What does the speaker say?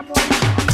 Cowboys.